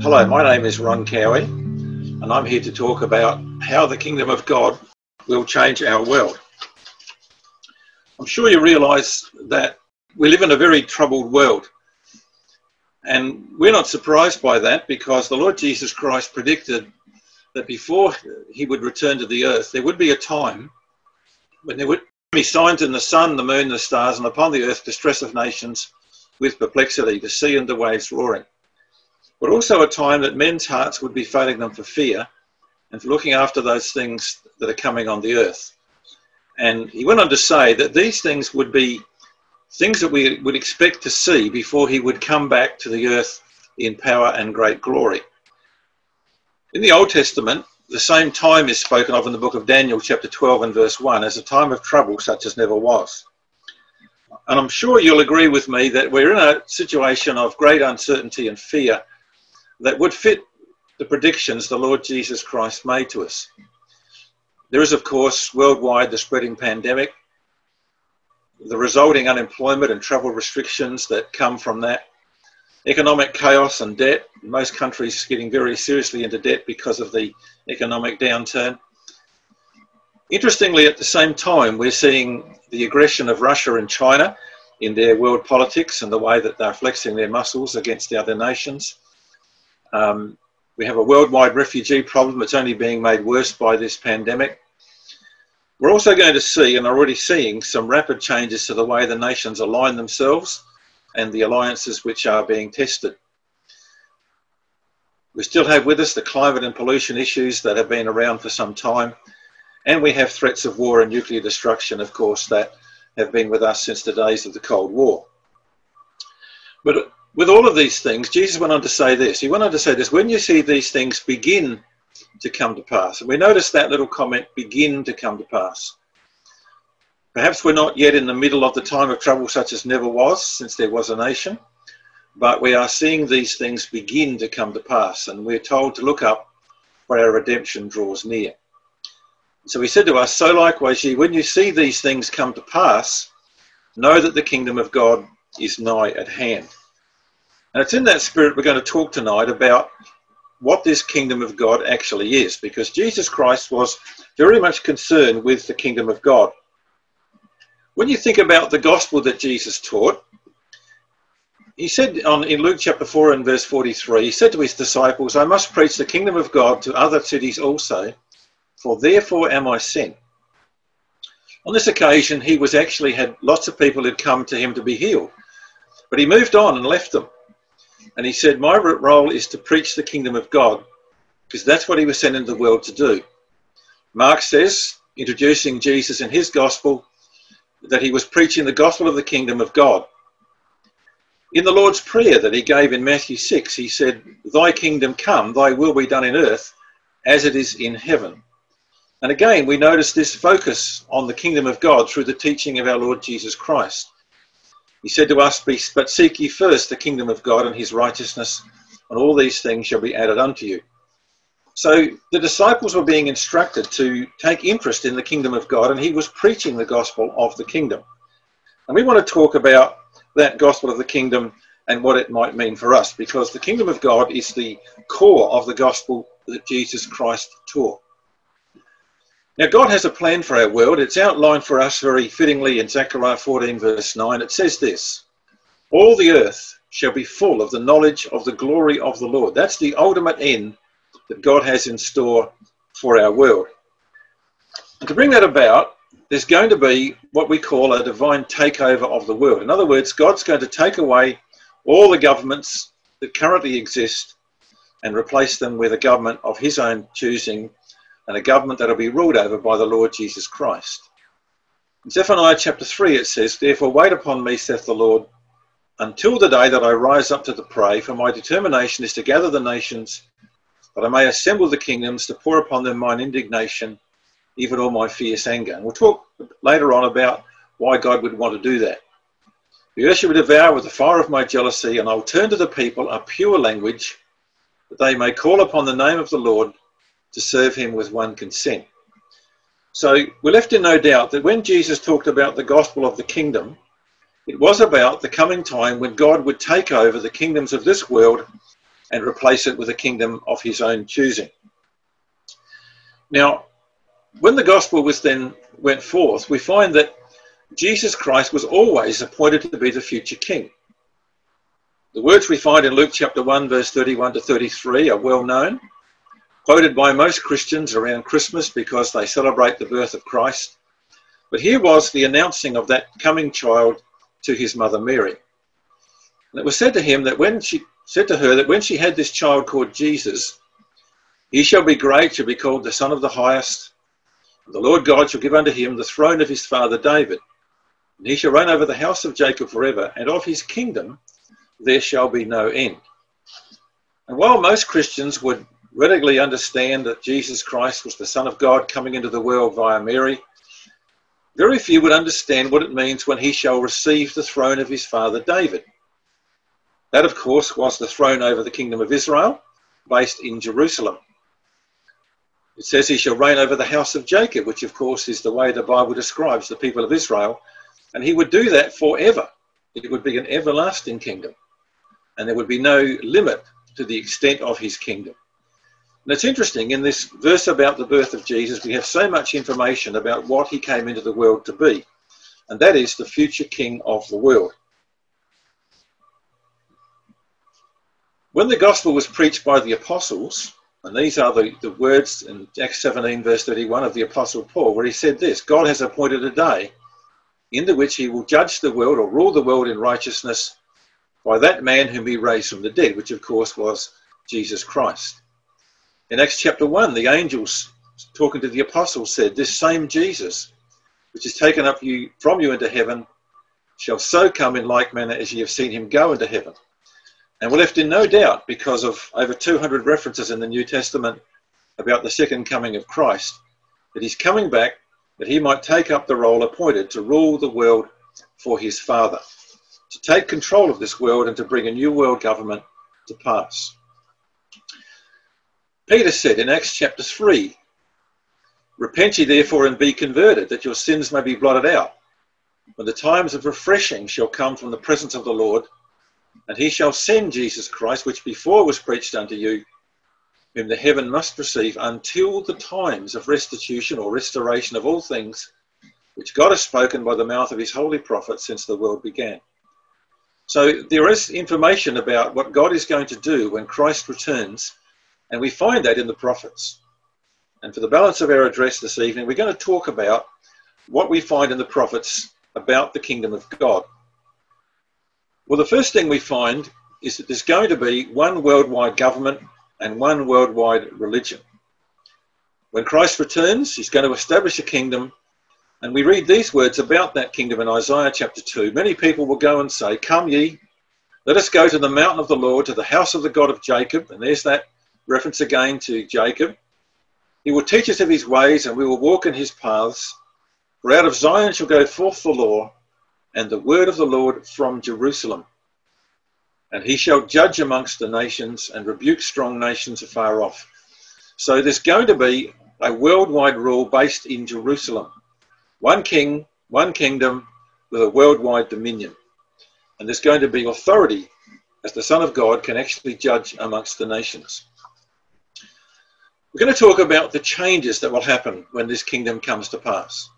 Hello, my name is Ron Cowie, and I'm here to talk about how the kingdom of God will change our world. I'm sure you realise that we live in a very troubled world, and we're not surprised by that because the Lord Jesus Christ predicted that before he would return to the earth, there would be a time when there would be signs in the sun, the moon, the stars, and upon the earth distress of nations with perplexity, the sea and the waves roaring but also a time that men's hearts would be failing them for fear and for looking after those things that are coming on the earth. And he went on to say that these things would be things that we would expect to see before he would come back to the earth in power and great glory. In the Old Testament, the same time is spoken of in the book of Daniel, chapter 12 and verse 1, as a time of trouble such as never was. And I'm sure you'll agree with me that we're in a situation of great uncertainty and fear that would fit the predictions the Lord Jesus Christ made to us. There is, of course, worldwide the spreading pandemic, the resulting unemployment and travel restrictions that come from that, economic chaos and debt, most countries getting very seriously into debt because of the economic downturn. Interestingly, at the same time, we're seeing the aggression of Russia and China in their world politics and the way that they're flexing their muscles against the other nations. Um, we have a worldwide refugee problem that's only being made worse by this pandemic. We're also going to see, and are already seeing, some rapid changes to the way the nations align themselves and the alliances which are being tested. We still have with us the climate and pollution issues that have been around for some time, and we have threats of war and nuclear destruction, of course, that have been with us since the days of the Cold War. But with all of these things, Jesus went on to say this. He went on to say this when you see these things begin to come to pass, and we notice that little comment begin to come to pass. Perhaps we're not yet in the middle of the time of trouble such as never was since there was a nation, but we are seeing these things begin to come to pass, and we're told to look up for our redemption draws near. So he said to us, So likewise, ye, when you see these things come to pass, know that the kingdom of God is nigh at hand. And it's in that spirit we're going to talk tonight about what this kingdom of God actually is, because Jesus Christ was very much concerned with the kingdom of God. When you think about the gospel that Jesus taught, he said on, in Luke chapter 4 and verse 43, he said to his disciples, I must preach the kingdom of God to other cities also, for therefore am I sent. On this occasion, he was actually had lots of people had come to him to be healed, but he moved on and left them. And he said, My role is to preach the kingdom of God, because that's what he was sent into the world to do. Mark says, introducing Jesus and his gospel, that he was preaching the gospel of the kingdom of God. In the Lord's Prayer that he gave in Matthew 6, he said, Thy kingdom come, thy will be done in earth as it is in heaven. And again, we notice this focus on the kingdom of God through the teaching of our Lord Jesus Christ. He said to us, But seek ye first the kingdom of God and his righteousness, and all these things shall be added unto you. So the disciples were being instructed to take interest in the kingdom of God, and he was preaching the gospel of the kingdom. And we want to talk about that gospel of the kingdom and what it might mean for us, because the kingdom of God is the core of the gospel that Jesus Christ taught. Now, God has a plan for our world. It's outlined for us very fittingly in Zechariah 14, verse 9. It says this All the earth shall be full of the knowledge of the glory of the Lord. That's the ultimate end that God has in store for our world. And to bring that about, there's going to be what we call a divine takeover of the world. In other words, God's going to take away all the governments that currently exist and replace them with a government of his own choosing and a government that will be ruled over by the Lord Jesus Christ. In Zephaniah chapter 3, it says, Therefore wait upon me, saith the Lord, until the day that I rise up to the prey, for my determination is to gather the nations, that I may assemble the kingdoms, to pour upon them mine indignation, even all my fierce anger. And we'll talk later on about why God would want to do that. The earth shall be devoured with the fire of my jealousy, and I'll turn to the people a pure language, that they may call upon the name of the Lord to serve him with one consent. So we're left in no doubt that when Jesus talked about the gospel of the kingdom, it was about the coming time when God would take over the kingdoms of this world and replace it with a kingdom of his own choosing. Now, when the gospel was then went forth, we find that Jesus Christ was always appointed to be the future king. The words we find in Luke chapter 1, verse 31 to 33 are well known, quoted by most Christians around Christmas because they celebrate the birth of Christ. But here was the announcing of that coming child to his mother Mary. And it was said to him that when she said to her that when she had this child called Jesus, he shall be great, shall be called the Son of the Highest. And the Lord God shall give unto him the throne of his father David. And he shall reign over the house of Jacob forever, and of his kingdom there shall be no end. And while most Christians would readily understand that Jesus Christ was the Son of God coming into the world via Mary, very few would understand what it means when he shall receive the throne of his father David. That, of course, was the throne over the kingdom of Israel, based in Jerusalem. It says he shall reign over the house of Jacob, which, of course, is the way the Bible describes the people of Israel. And he would do that forever. It would be an everlasting kingdom. And there would be no limit to the extent of his kingdom. And it's interesting, in this verse about the birth of Jesus, we have so much information about what he came into the world to be. And that is the future king of the world. When the gospel was preached by the apostles, and these are the, the words in Acts 17, verse 31 of the Apostle Paul, where he said this God has appointed a day into which he will judge the world or rule the world in righteousness by that man whom he raised from the dead, which of course was Jesus Christ. In Acts chapter 1, the angels talking to the apostles said, This same Jesus, which is taken up you from you into heaven, shall so come in like manner as ye have seen him go into heaven. And we're left in no doubt because of over 200 references in the New Testament about the second coming of Christ, that he's coming back that he might take up the role appointed to rule the world for his Father, to take control of this world and to bring a new world government to pass. Peter said in Acts chapter 3 Repent ye therefore and be converted, that your sins may be blotted out, when the times of refreshing shall come from the presence of the Lord and he shall send Jesus Christ, which before was preached unto you, whom the heaven must receive until the times of restitution or restoration of all things, which God has spoken by the mouth of his holy prophets since the world began. So there is information about what God is going to do when Christ returns, and we find that in the prophets. And for the balance of our address this evening, we're going to talk about what we find in the prophets about the kingdom of God. Well, the first thing we find is that there's going to be one worldwide government and one worldwide religion. When Christ returns, he's going to establish a kingdom. And we read these words about that kingdom in Isaiah chapter 2. Many people will go and say, Come ye, let us go to the mountain of the Lord, to the house of the God of Jacob. And there's that reference again to Jacob. He will teach us of his ways, and we will walk in his paths. For out of Zion shall go forth the law and the word of the Lord from Jerusalem. And he shall judge amongst the nations and rebuke strong nations afar off. So there's going to be a worldwide rule based in Jerusalem. One king, one kingdom with a worldwide dominion. And there's going to be authority as the Son of God can actually judge amongst the nations. We're going to talk about the changes that will happen when this kingdom comes to pass.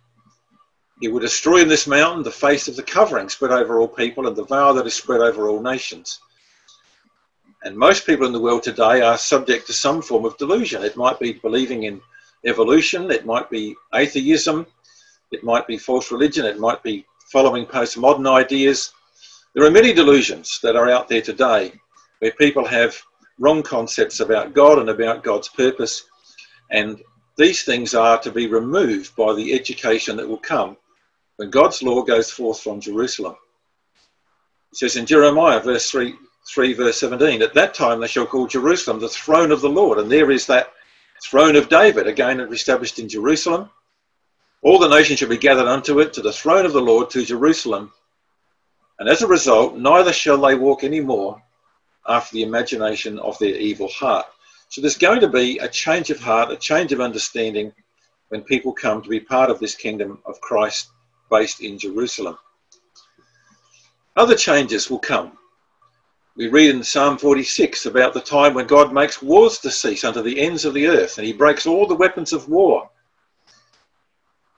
He will destroy in this mountain the face of the covering spread over all people and the veil that is spread over all nations. And most people in the world today are subject to some form of delusion. It might be believing in evolution, it might be atheism, it might be false religion, it might be following postmodern ideas. There are many delusions that are out there today where people have wrong concepts about God and about God's purpose. And these things are to be removed by the education that will come when God's law goes forth from Jerusalem. It says in Jeremiah verse 3, 3 verse 17, at that time they shall call Jerusalem the throne of the Lord, and there is that throne of David, again established in Jerusalem. All the nations shall be gathered unto it, to the throne of the Lord, to Jerusalem. And as a result, neither shall they walk any more after the imagination of their evil heart. So there's going to be a change of heart, a change of understanding when people come to be part of this kingdom of Christ based in Jerusalem. Other changes will come. we read in Psalm 46 about the time when God makes wars to cease unto the ends of the earth, and he breaks all the weapons of war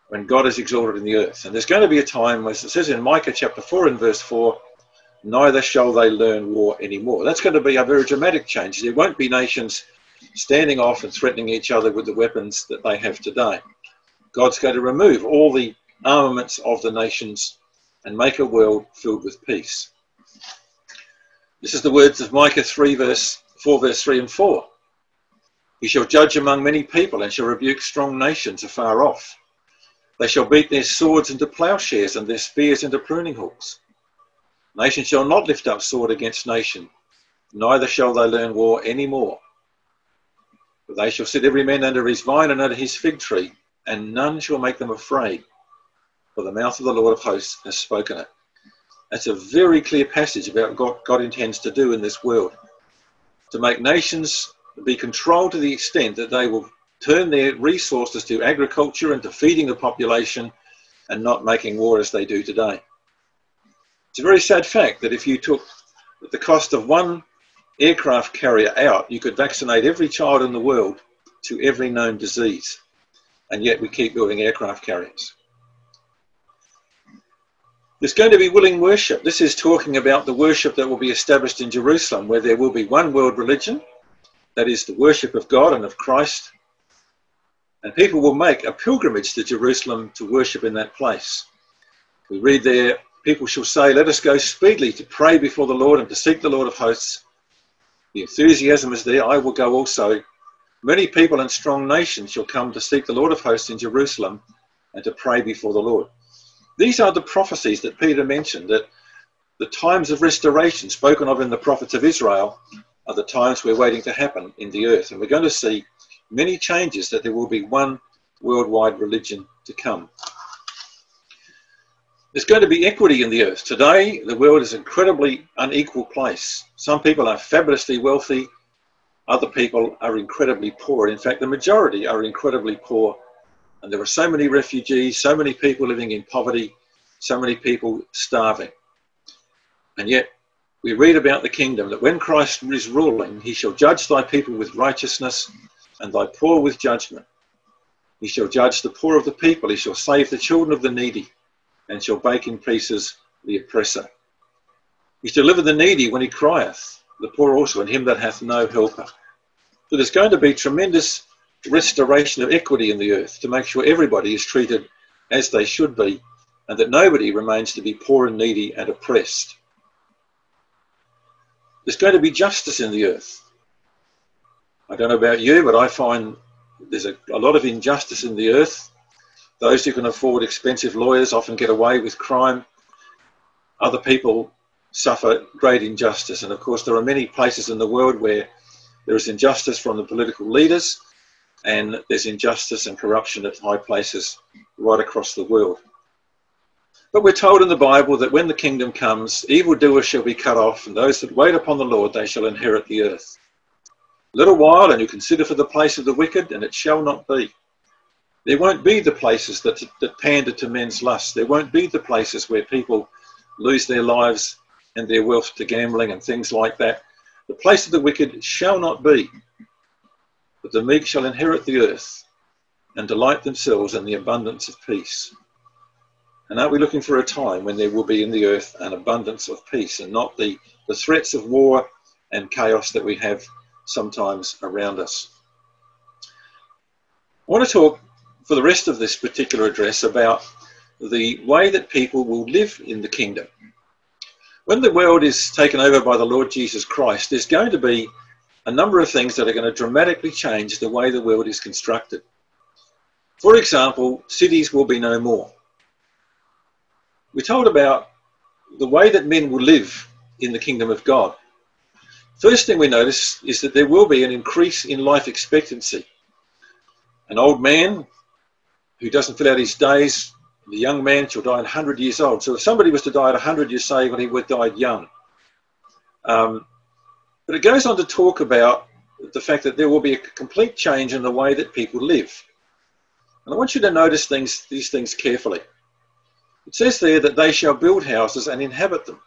when God is exalted in the earth. And there's going to be a time, as it says in Micah chapter 4 and verse 4, neither shall they learn war anymore. That's going to be a very dramatic change. There won't be nations standing off and threatening each other with the weapons that they have today. God's going to remove all the armaments of the nations and make a world filled with peace. This is the words of Micah 3 verse 4 verse 3 and 4. He shall judge among many people and shall rebuke strong nations afar off. They shall beat their swords into plowshares and their spears into pruning hooks. Nation shall not lift up sword against nation, neither shall they learn war any more. They shall sit every man under his vine and under his fig tree, and none shall make them afraid, for the mouth of the Lord of hosts has spoken it. That's a very clear passage about what God intends to do in this world. To make nations be controlled to the extent that they will turn their resources to agriculture and to feeding the population and not making war as they do today. It's a very sad fact that if you took the cost of one aircraft carrier out, you could vaccinate every child in the world to every known disease. And yet we keep building aircraft carriers. There's going to be willing worship. This is talking about the worship that will be established in Jerusalem, where there will be one world religion, that is the worship of God and of Christ. And people will make a pilgrimage to Jerusalem to worship in that place. We read there people shall say, Let us go speedily to pray before the Lord and to seek the Lord of hosts. The enthusiasm is there. I will go also. Many people and strong nations shall come to seek the Lord of hosts in Jerusalem and to pray before the Lord. These are the prophecies that Peter mentioned that the times of restoration spoken of in the prophets of Israel are the times we're waiting to happen in the earth. And we're going to see many changes that there will be one worldwide religion to come. There's going to be equity in the earth. Today, the world is an incredibly unequal place. Some people are fabulously wealthy, other people are incredibly poor. In fact, the majority are incredibly poor. And there are so many refugees, so many people living in poverty, so many people starving. And yet, we read about the kingdom that when Christ is ruling, he shall judge thy people with righteousness and thy poor with judgment. He shall judge the poor of the people, he shall save the children of the needy and shall break in pieces the oppressor. He shall deliver the needy when he crieth, the poor also, and him that hath no helper. So there's going to be tremendous restoration of equity in the earth to make sure everybody is treated as they should be and that nobody remains to be poor and needy and oppressed. There's going to be justice in the earth. I don't know about you, but I find there's a, a lot of injustice in the earth those who can afford expensive lawyers often get away with crime. Other people suffer great injustice. And of course, there are many places in the world where there is injustice from the political leaders, and there's injustice and corruption at high places right across the world. But we're told in the Bible that when the kingdom comes, evildoers shall be cut off, and those that wait upon the Lord, they shall inherit the earth. A little while, and you consider for the place of the wicked, and it shall not be. There won't be the places that, that pander to men's lusts. There won't be the places where people lose their lives and their wealth to gambling and things like that. The place of the wicked shall not be, but the meek shall inherit the earth and delight themselves in the abundance of peace. And aren't we looking for a time when there will be in the earth an abundance of peace and not the, the threats of war and chaos that we have sometimes around us? I want to talk for the rest of this particular address about the way that people will live in the kingdom. When the world is taken over by the Lord Jesus Christ, there's going to be a number of things that are going to dramatically change the way the world is constructed. For example, cities will be no more. We're told about the way that men will live in the kingdom of God. First thing we notice is that there will be an increase in life expectancy. An old man who doesn't fill out his days, the young man shall die at 100 years old. So if somebody was to die at 100, you say, well, he would die young. Um, but it goes on to talk about the fact that there will be a complete change in the way that people live. And I want you to notice things, these things carefully. It says there that they shall build houses and inhabit them.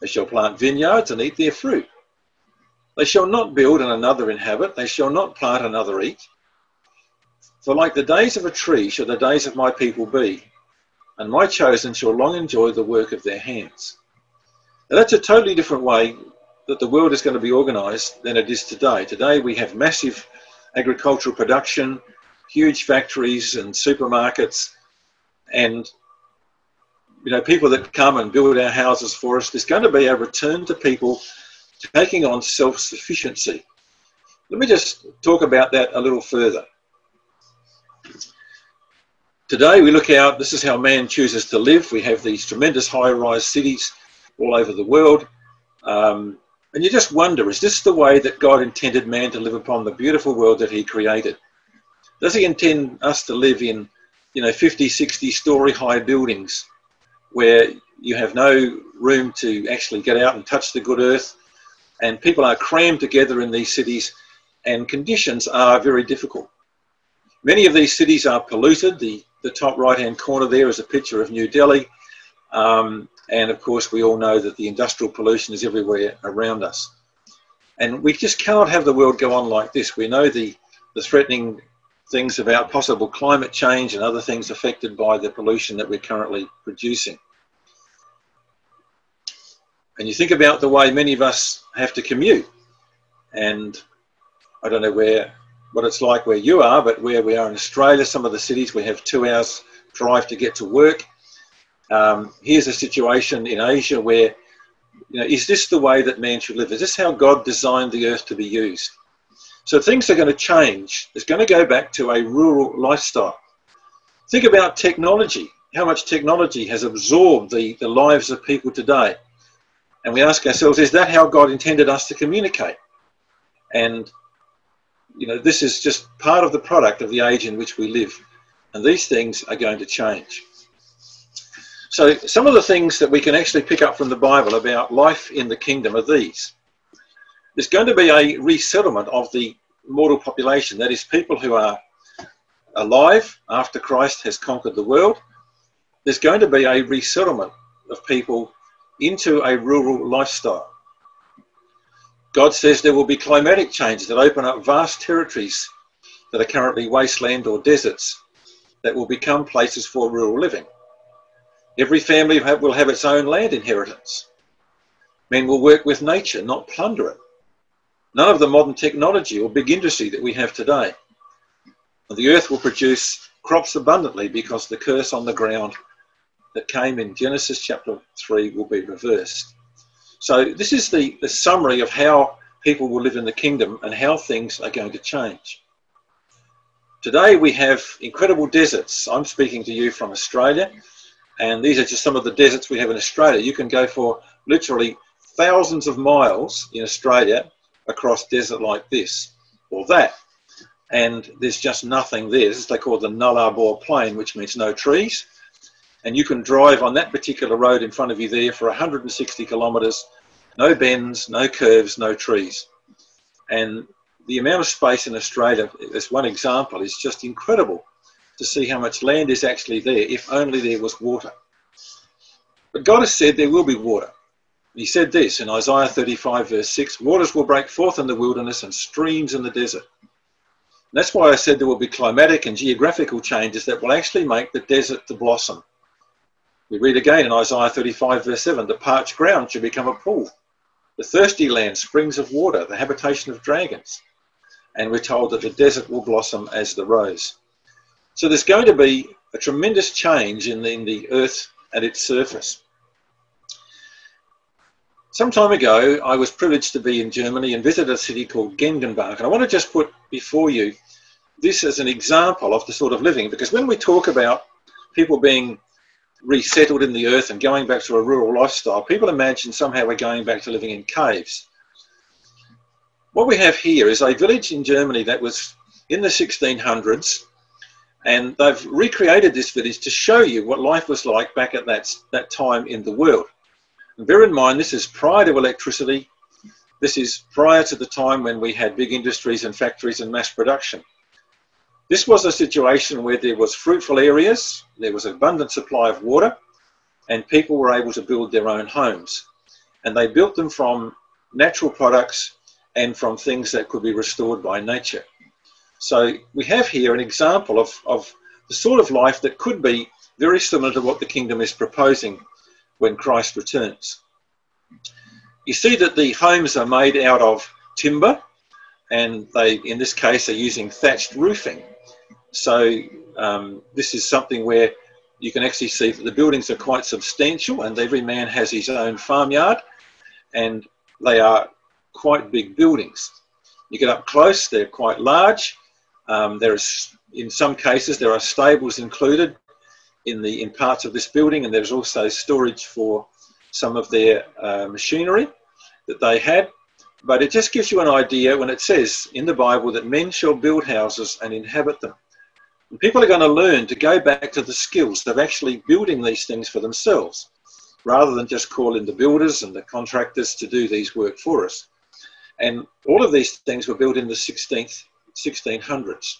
They shall plant vineyards and eat their fruit. They shall not build and another inhabit. They shall not plant another eat. For like the days of a tree shall the days of my people be, and my chosen shall long enjoy the work of their hands. Now that's a totally different way that the world is going to be organised than it is today. Today we have massive agricultural production, huge factories and supermarkets, and you know people that come and build our houses for us. There's going to be a return to people taking on self-sufficiency. Let me just talk about that a little further. Today we look out, this is how man chooses to live. We have these tremendous high-rise cities all over the world. Um, and you just wonder, is this the way that God intended man to live upon the beautiful world that he created? Does he intend us to live in, you know, 50, 60 story high buildings where you have no room to actually get out and touch the good earth and people are crammed together in these cities and conditions are very difficult. Many of these cities are polluted. The the top right hand corner there is a picture of New Delhi. Um, and of course, we all know that the industrial pollution is everywhere around us. And we just cannot have the world go on like this. We know the, the threatening things about possible climate change and other things affected by the pollution that we're currently producing. And you think about the way many of us have to commute. And I don't know where what it's like where you are, but where we are in Australia, some of the cities we have two hours drive to get to work. Um, here's a situation in Asia where, you know, is this the way that man should live? Is this how God designed the earth to be used? So things are going to change. It's going to go back to a rural lifestyle. Think about technology, how much technology has absorbed the, the lives of people today. And we ask ourselves, is that how God intended us to communicate? And you know, this is just part of the product of the age in which we live. And these things are going to change. So some of the things that we can actually pick up from the Bible about life in the kingdom are these. There's going to be a resettlement of the mortal population, that is, people who are alive after Christ has conquered the world. There's going to be a resettlement of people into a rural lifestyle. God says there will be climatic changes that open up vast territories that are currently wasteland or deserts that will become places for rural living. Every family will have its own land inheritance. Men will work with nature, not plunder it. None of the modern technology or big industry that we have today. The earth will produce crops abundantly because the curse on the ground that came in Genesis chapter 3 will be reversed. So this is the, the summary of how people will live in the kingdom and how things are going to change. Today we have incredible deserts. I'm speaking to you from Australia, and these are just some of the deserts we have in Australia. You can go for literally thousands of miles in Australia across desert like this or that, and there's just nothing there. This is they call the Nullarbor Plain, which means no trees and you can drive on that particular road in front of you there for 160 kilometres, no bends, no curves, no trees. And the amount of space in Australia, as one example, is just incredible to see how much land is actually there if only there was water. But God has said there will be water. He said this in Isaiah 35, verse 6 Waters will break forth in the wilderness and streams in the desert. That's why I said there will be climatic and geographical changes that will actually make the desert to blossom we read again in Isaiah 35, verse 7 the parched ground shall become a pool, the thirsty land, springs of water, the habitation of dragons. And we're told that the desert will blossom as the rose. So there's going to be a tremendous change in the, in the earth and its surface. Some time ago, I was privileged to be in Germany and visit a city called Gengenbach. And I want to just put before you this as an example of the sort of living, because when we talk about people being resettled in the earth and going back to a rural lifestyle, people imagine somehow we're going back to living in caves. What we have here is a village in Germany that was in the 1600s, and they've recreated this village to show you what life was like back at that, that time in the world. And bear in mind, this is prior to electricity. This is prior to the time when we had big industries and factories and mass production. This was a situation where there was fruitful areas, there was an abundant supply of water, and people were able to build their own homes. And they built them from natural products and from things that could be restored by nature. So we have here an example of, of the sort of life that could be very similar to what the kingdom is proposing when Christ returns. You see that the homes are made out of timber and they, in this case, are using thatched roofing. So um, this is something where you can actually see that the buildings are quite substantial and every man has his own farmyard and they are quite big buildings. You get up close, they're quite large. Um, there is, in some cases, there are stables included in the in parts of this building, and there's also storage for some of their uh, machinery that they had. But it just gives you an idea when it says in the Bible that men shall build houses and inhabit them. People are going to learn to go back to the skills of actually building these things for themselves, rather than just calling the builders and the contractors to do these work for us. And all of these things were built in the 16th, 1600s.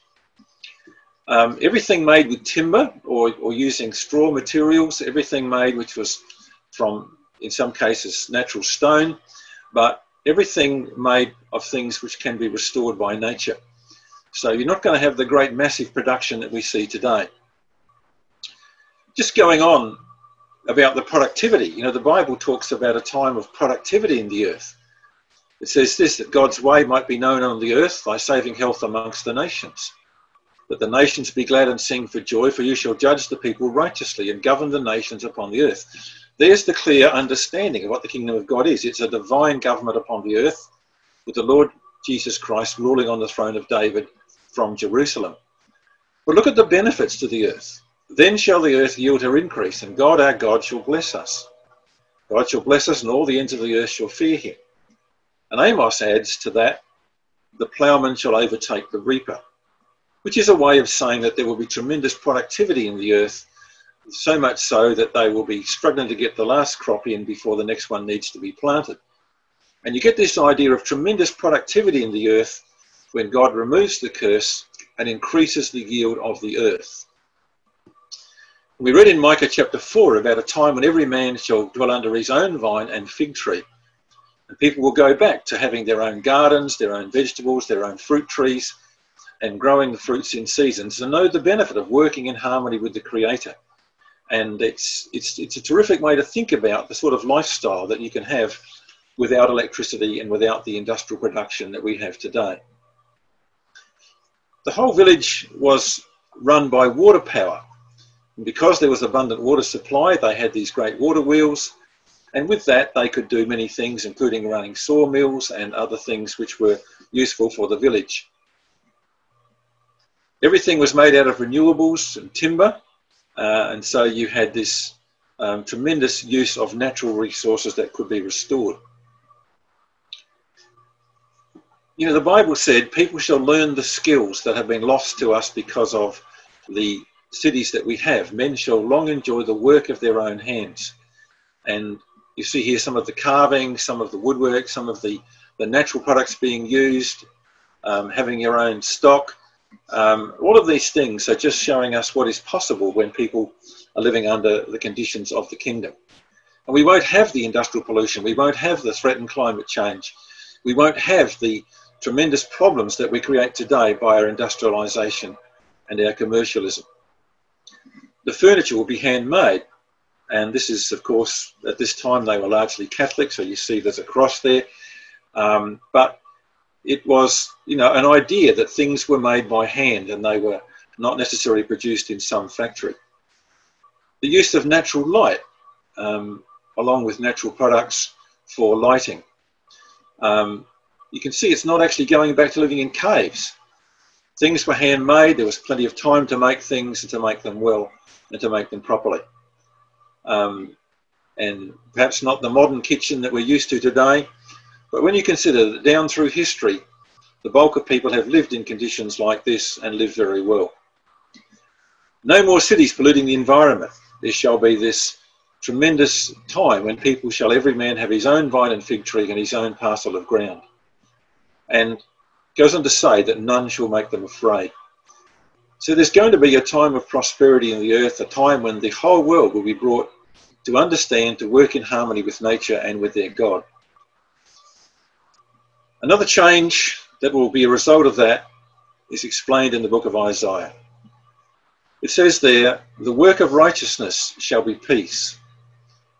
Um, everything made with timber or, or using straw materials, everything made which was from, in some cases, natural stone, but everything made of things which can be restored by nature. So you're not going to have the great massive production that we see today. Just going on about the productivity, you know, the Bible talks about a time of productivity in the earth. It says this that God's way might be known on the earth by saving health amongst the nations. That the nations be glad and sing for joy, for you shall judge the people righteously and govern the nations upon the earth. There's the clear understanding of what the kingdom of God is. It's a divine government upon the earth with the Lord Jesus Christ ruling on the throne of David from Jerusalem. But look at the benefits to the earth. Then shall the earth yield her increase, and God our God shall bless us. God shall bless us, and all the ends of the earth shall fear him. And Amos adds to that, the ploughman shall overtake the reaper, which is a way of saying that there will be tremendous productivity in the earth, so much so that they will be struggling to get the last crop in before the next one needs to be planted. And you get this idea of tremendous productivity in the earth when God removes the curse and increases the yield of the earth. We read in Micah chapter 4 about a time when every man shall dwell under his own vine and fig tree. And people will go back to having their own gardens, their own vegetables, their own fruit trees, and growing the fruits in seasons and know the benefit of working in harmony with the Creator. And it's, it's, it's a terrific way to think about the sort of lifestyle that you can have without electricity and without the industrial production that we have today. The whole village was run by water power. And because there was abundant water supply, they had these great water wheels. And with that, they could do many things, including running sawmills and other things which were useful for the village. Everything was made out of renewables and timber. Uh, and so you had this um, tremendous use of natural resources that could be restored. You know, the Bible said people shall learn the skills that have been lost to us because of the cities that we have. Men shall long enjoy the work of their own hands. And you see here some of the carving, some of the woodwork, some of the, the natural products being used, um, having your own stock. Um, all of these things are just showing us what is possible when people are living under the conditions of the kingdom. And we won't have the industrial pollution, we won't have the threatened climate change, we won't have the tremendous problems that we create today by our industrialisation and our commercialism. The furniture will be handmade, and this is, of course, at this time they were largely Catholic, so you see there's a cross there. Um, but it was, you know, an idea that things were made by hand and they were not necessarily produced in some factory. The use of natural light, um, along with natural products for lighting. Um, you can see it's not actually going back to living in caves. Things were handmade, there was plenty of time to make things and to make them well and to make them properly. Um, and perhaps not the modern kitchen that we're used to today, but when you consider that down through history, the bulk of people have lived in conditions like this and lived very well. No more cities polluting the environment. There shall be this tremendous time when people shall every man have his own vine and fig tree and his own parcel of ground and goes on to say that none shall make them afraid. So there's going to be a time of prosperity in the earth, a time when the whole world will be brought to understand, to work in harmony with nature and with their God. Another change that will be a result of that is explained in the book of Isaiah. It says there, the work of righteousness shall be peace,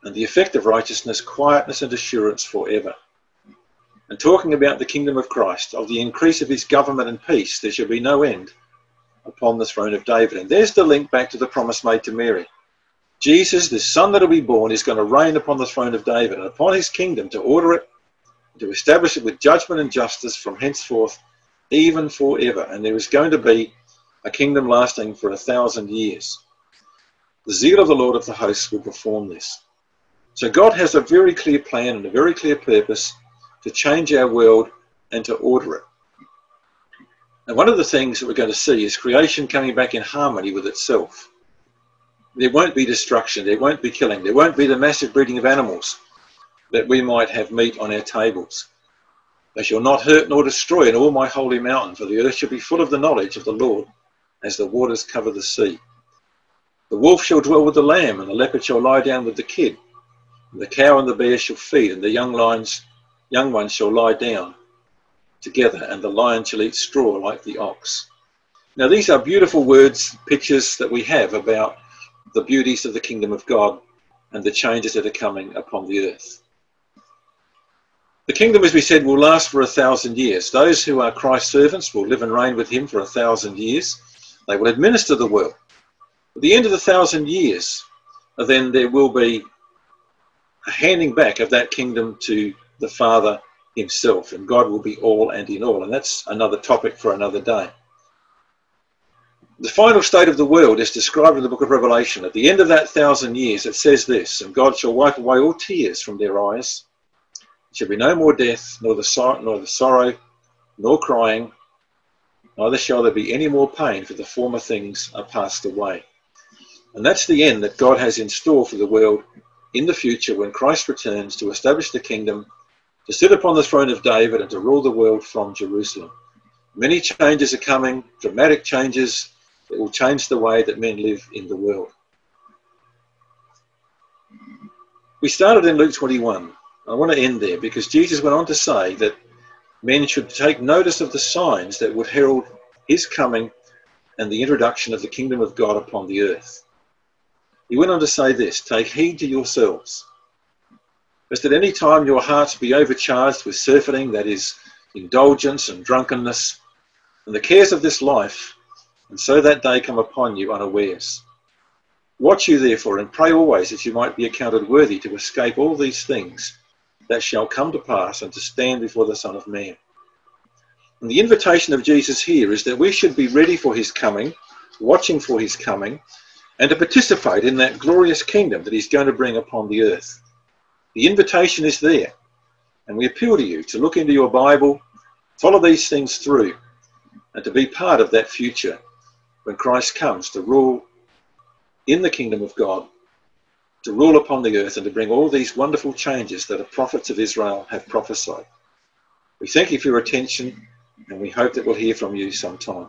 and the effect of righteousness, quietness and assurance forever. And talking about the kingdom of Christ, of the increase of his government and peace, there shall be no end upon the throne of David. And there's the link back to the promise made to Mary. Jesus, the son that will be born, is going to reign upon the throne of David and upon his kingdom to order it, to establish it with judgment and justice from henceforth, even forever. And there is going to be a kingdom lasting for a thousand years. The zeal of the Lord of the hosts will perform this. So God has a very clear plan and a very clear purpose to change our world and to order it. And one of the things that we're going to see is creation coming back in harmony with itself. There won't be destruction, there won't be killing, there won't be the massive breeding of animals that we might have meat on our tables. They shall not hurt nor destroy in all my holy mountain, for the earth shall be full of the knowledge of the Lord as the waters cover the sea. The wolf shall dwell with the lamb, and the leopard shall lie down with the kid. And the cow and the bear shall feed, and the young lions, young ones shall lie down together, and the lion shall eat straw like the ox. Now, these are beautiful words, pictures that we have about the beauties of the kingdom of God and the changes that are coming upon the earth. The kingdom, as we said, will last for a thousand years. Those who are Christ's servants will live and reign with him for a thousand years. They will administer the world. At the end of the thousand years, then there will be a handing back of that kingdom to the Father himself, and God will be all and in all. And that's another topic for another day. The final state of the world is described in the book of Revelation. At the end of that thousand years, it says this And God shall wipe away all tears from their eyes. There shall be no more death, nor the, sor- nor the sorrow, nor crying, neither shall there be any more pain, for the former things are passed away. And that's the end that God has in store for the world in the future when Christ returns to establish the kingdom, to sit upon the throne of David, and to rule the world from Jerusalem. Many changes are coming, dramatic changes that will change the way that men live in the world. We started in Luke 21. I want to end there because Jesus went on to say that men should take notice of the signs that would herald his coming and the introduction of the kingdom of God upon the earth. He went on to say this Take heed to yourselves, lest at any time your hearts be overcharged with surfeiting, that is, indulgence and drunkenness, and the cares of this life, and so that day come upon you unawares. Watch you therefore, and pray always that you might be accounted worthy to escape all these things that shall come to pass and to stand before the Son of Man. And the invitation of Jesus here is that we should be ready for his coming, watching for his coming, and to participate in that glorious kingdom that he's going to bring upon the earth. The invitation is there, and we appeal to you to look into your Bible, follow these things through, and to be part of that future when Christ comes to rule in the kingdom of God to rule upon the earth and to bring all these wonderful changes that the prophets of Israel have prophesied. We thank you for your attention and we hope that we'll hear from you sometime.